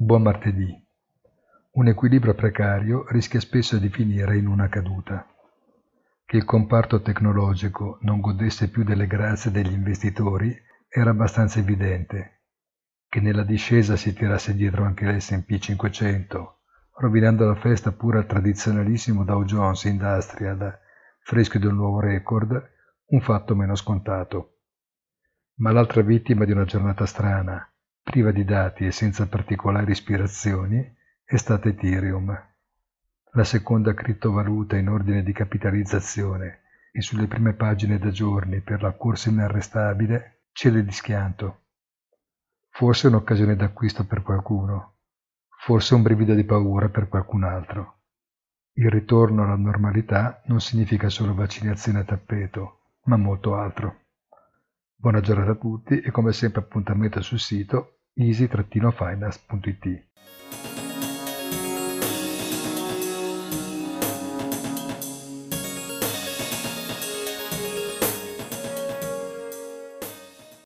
Buon martedì. Un equilibrio precario rischia spesso di finire in una caduta. Che il comparto tecnologico non godesse più delle grazie degli investitori era abbastanza evidente. Che nella discesa si tirasse dietro anche l'S&P 500, rovinando la festa pure al tradizionalissimo Dow Jones Industrial, fresco di un nuovo record, un fatto meno scontato. Ma l'altra vittima di una giornata strana, priva di dati e senza particolari ispirazioni, è stata Ethereum, la seconda criptovaluta in ordine di capitalizzazione e sulle prime pagine da giorni per la corsa inarrestabile, cede di schianto. Forse un'occasione d'acquisto per qualcuno, forse un brivido di paura per qualcun altro. Il ritorno alla normalità non significa solo vaccinazione a tappeto, ma molto altro. Buona giornata a tutti e come sempre appuntamento sul sito easy-finance.it.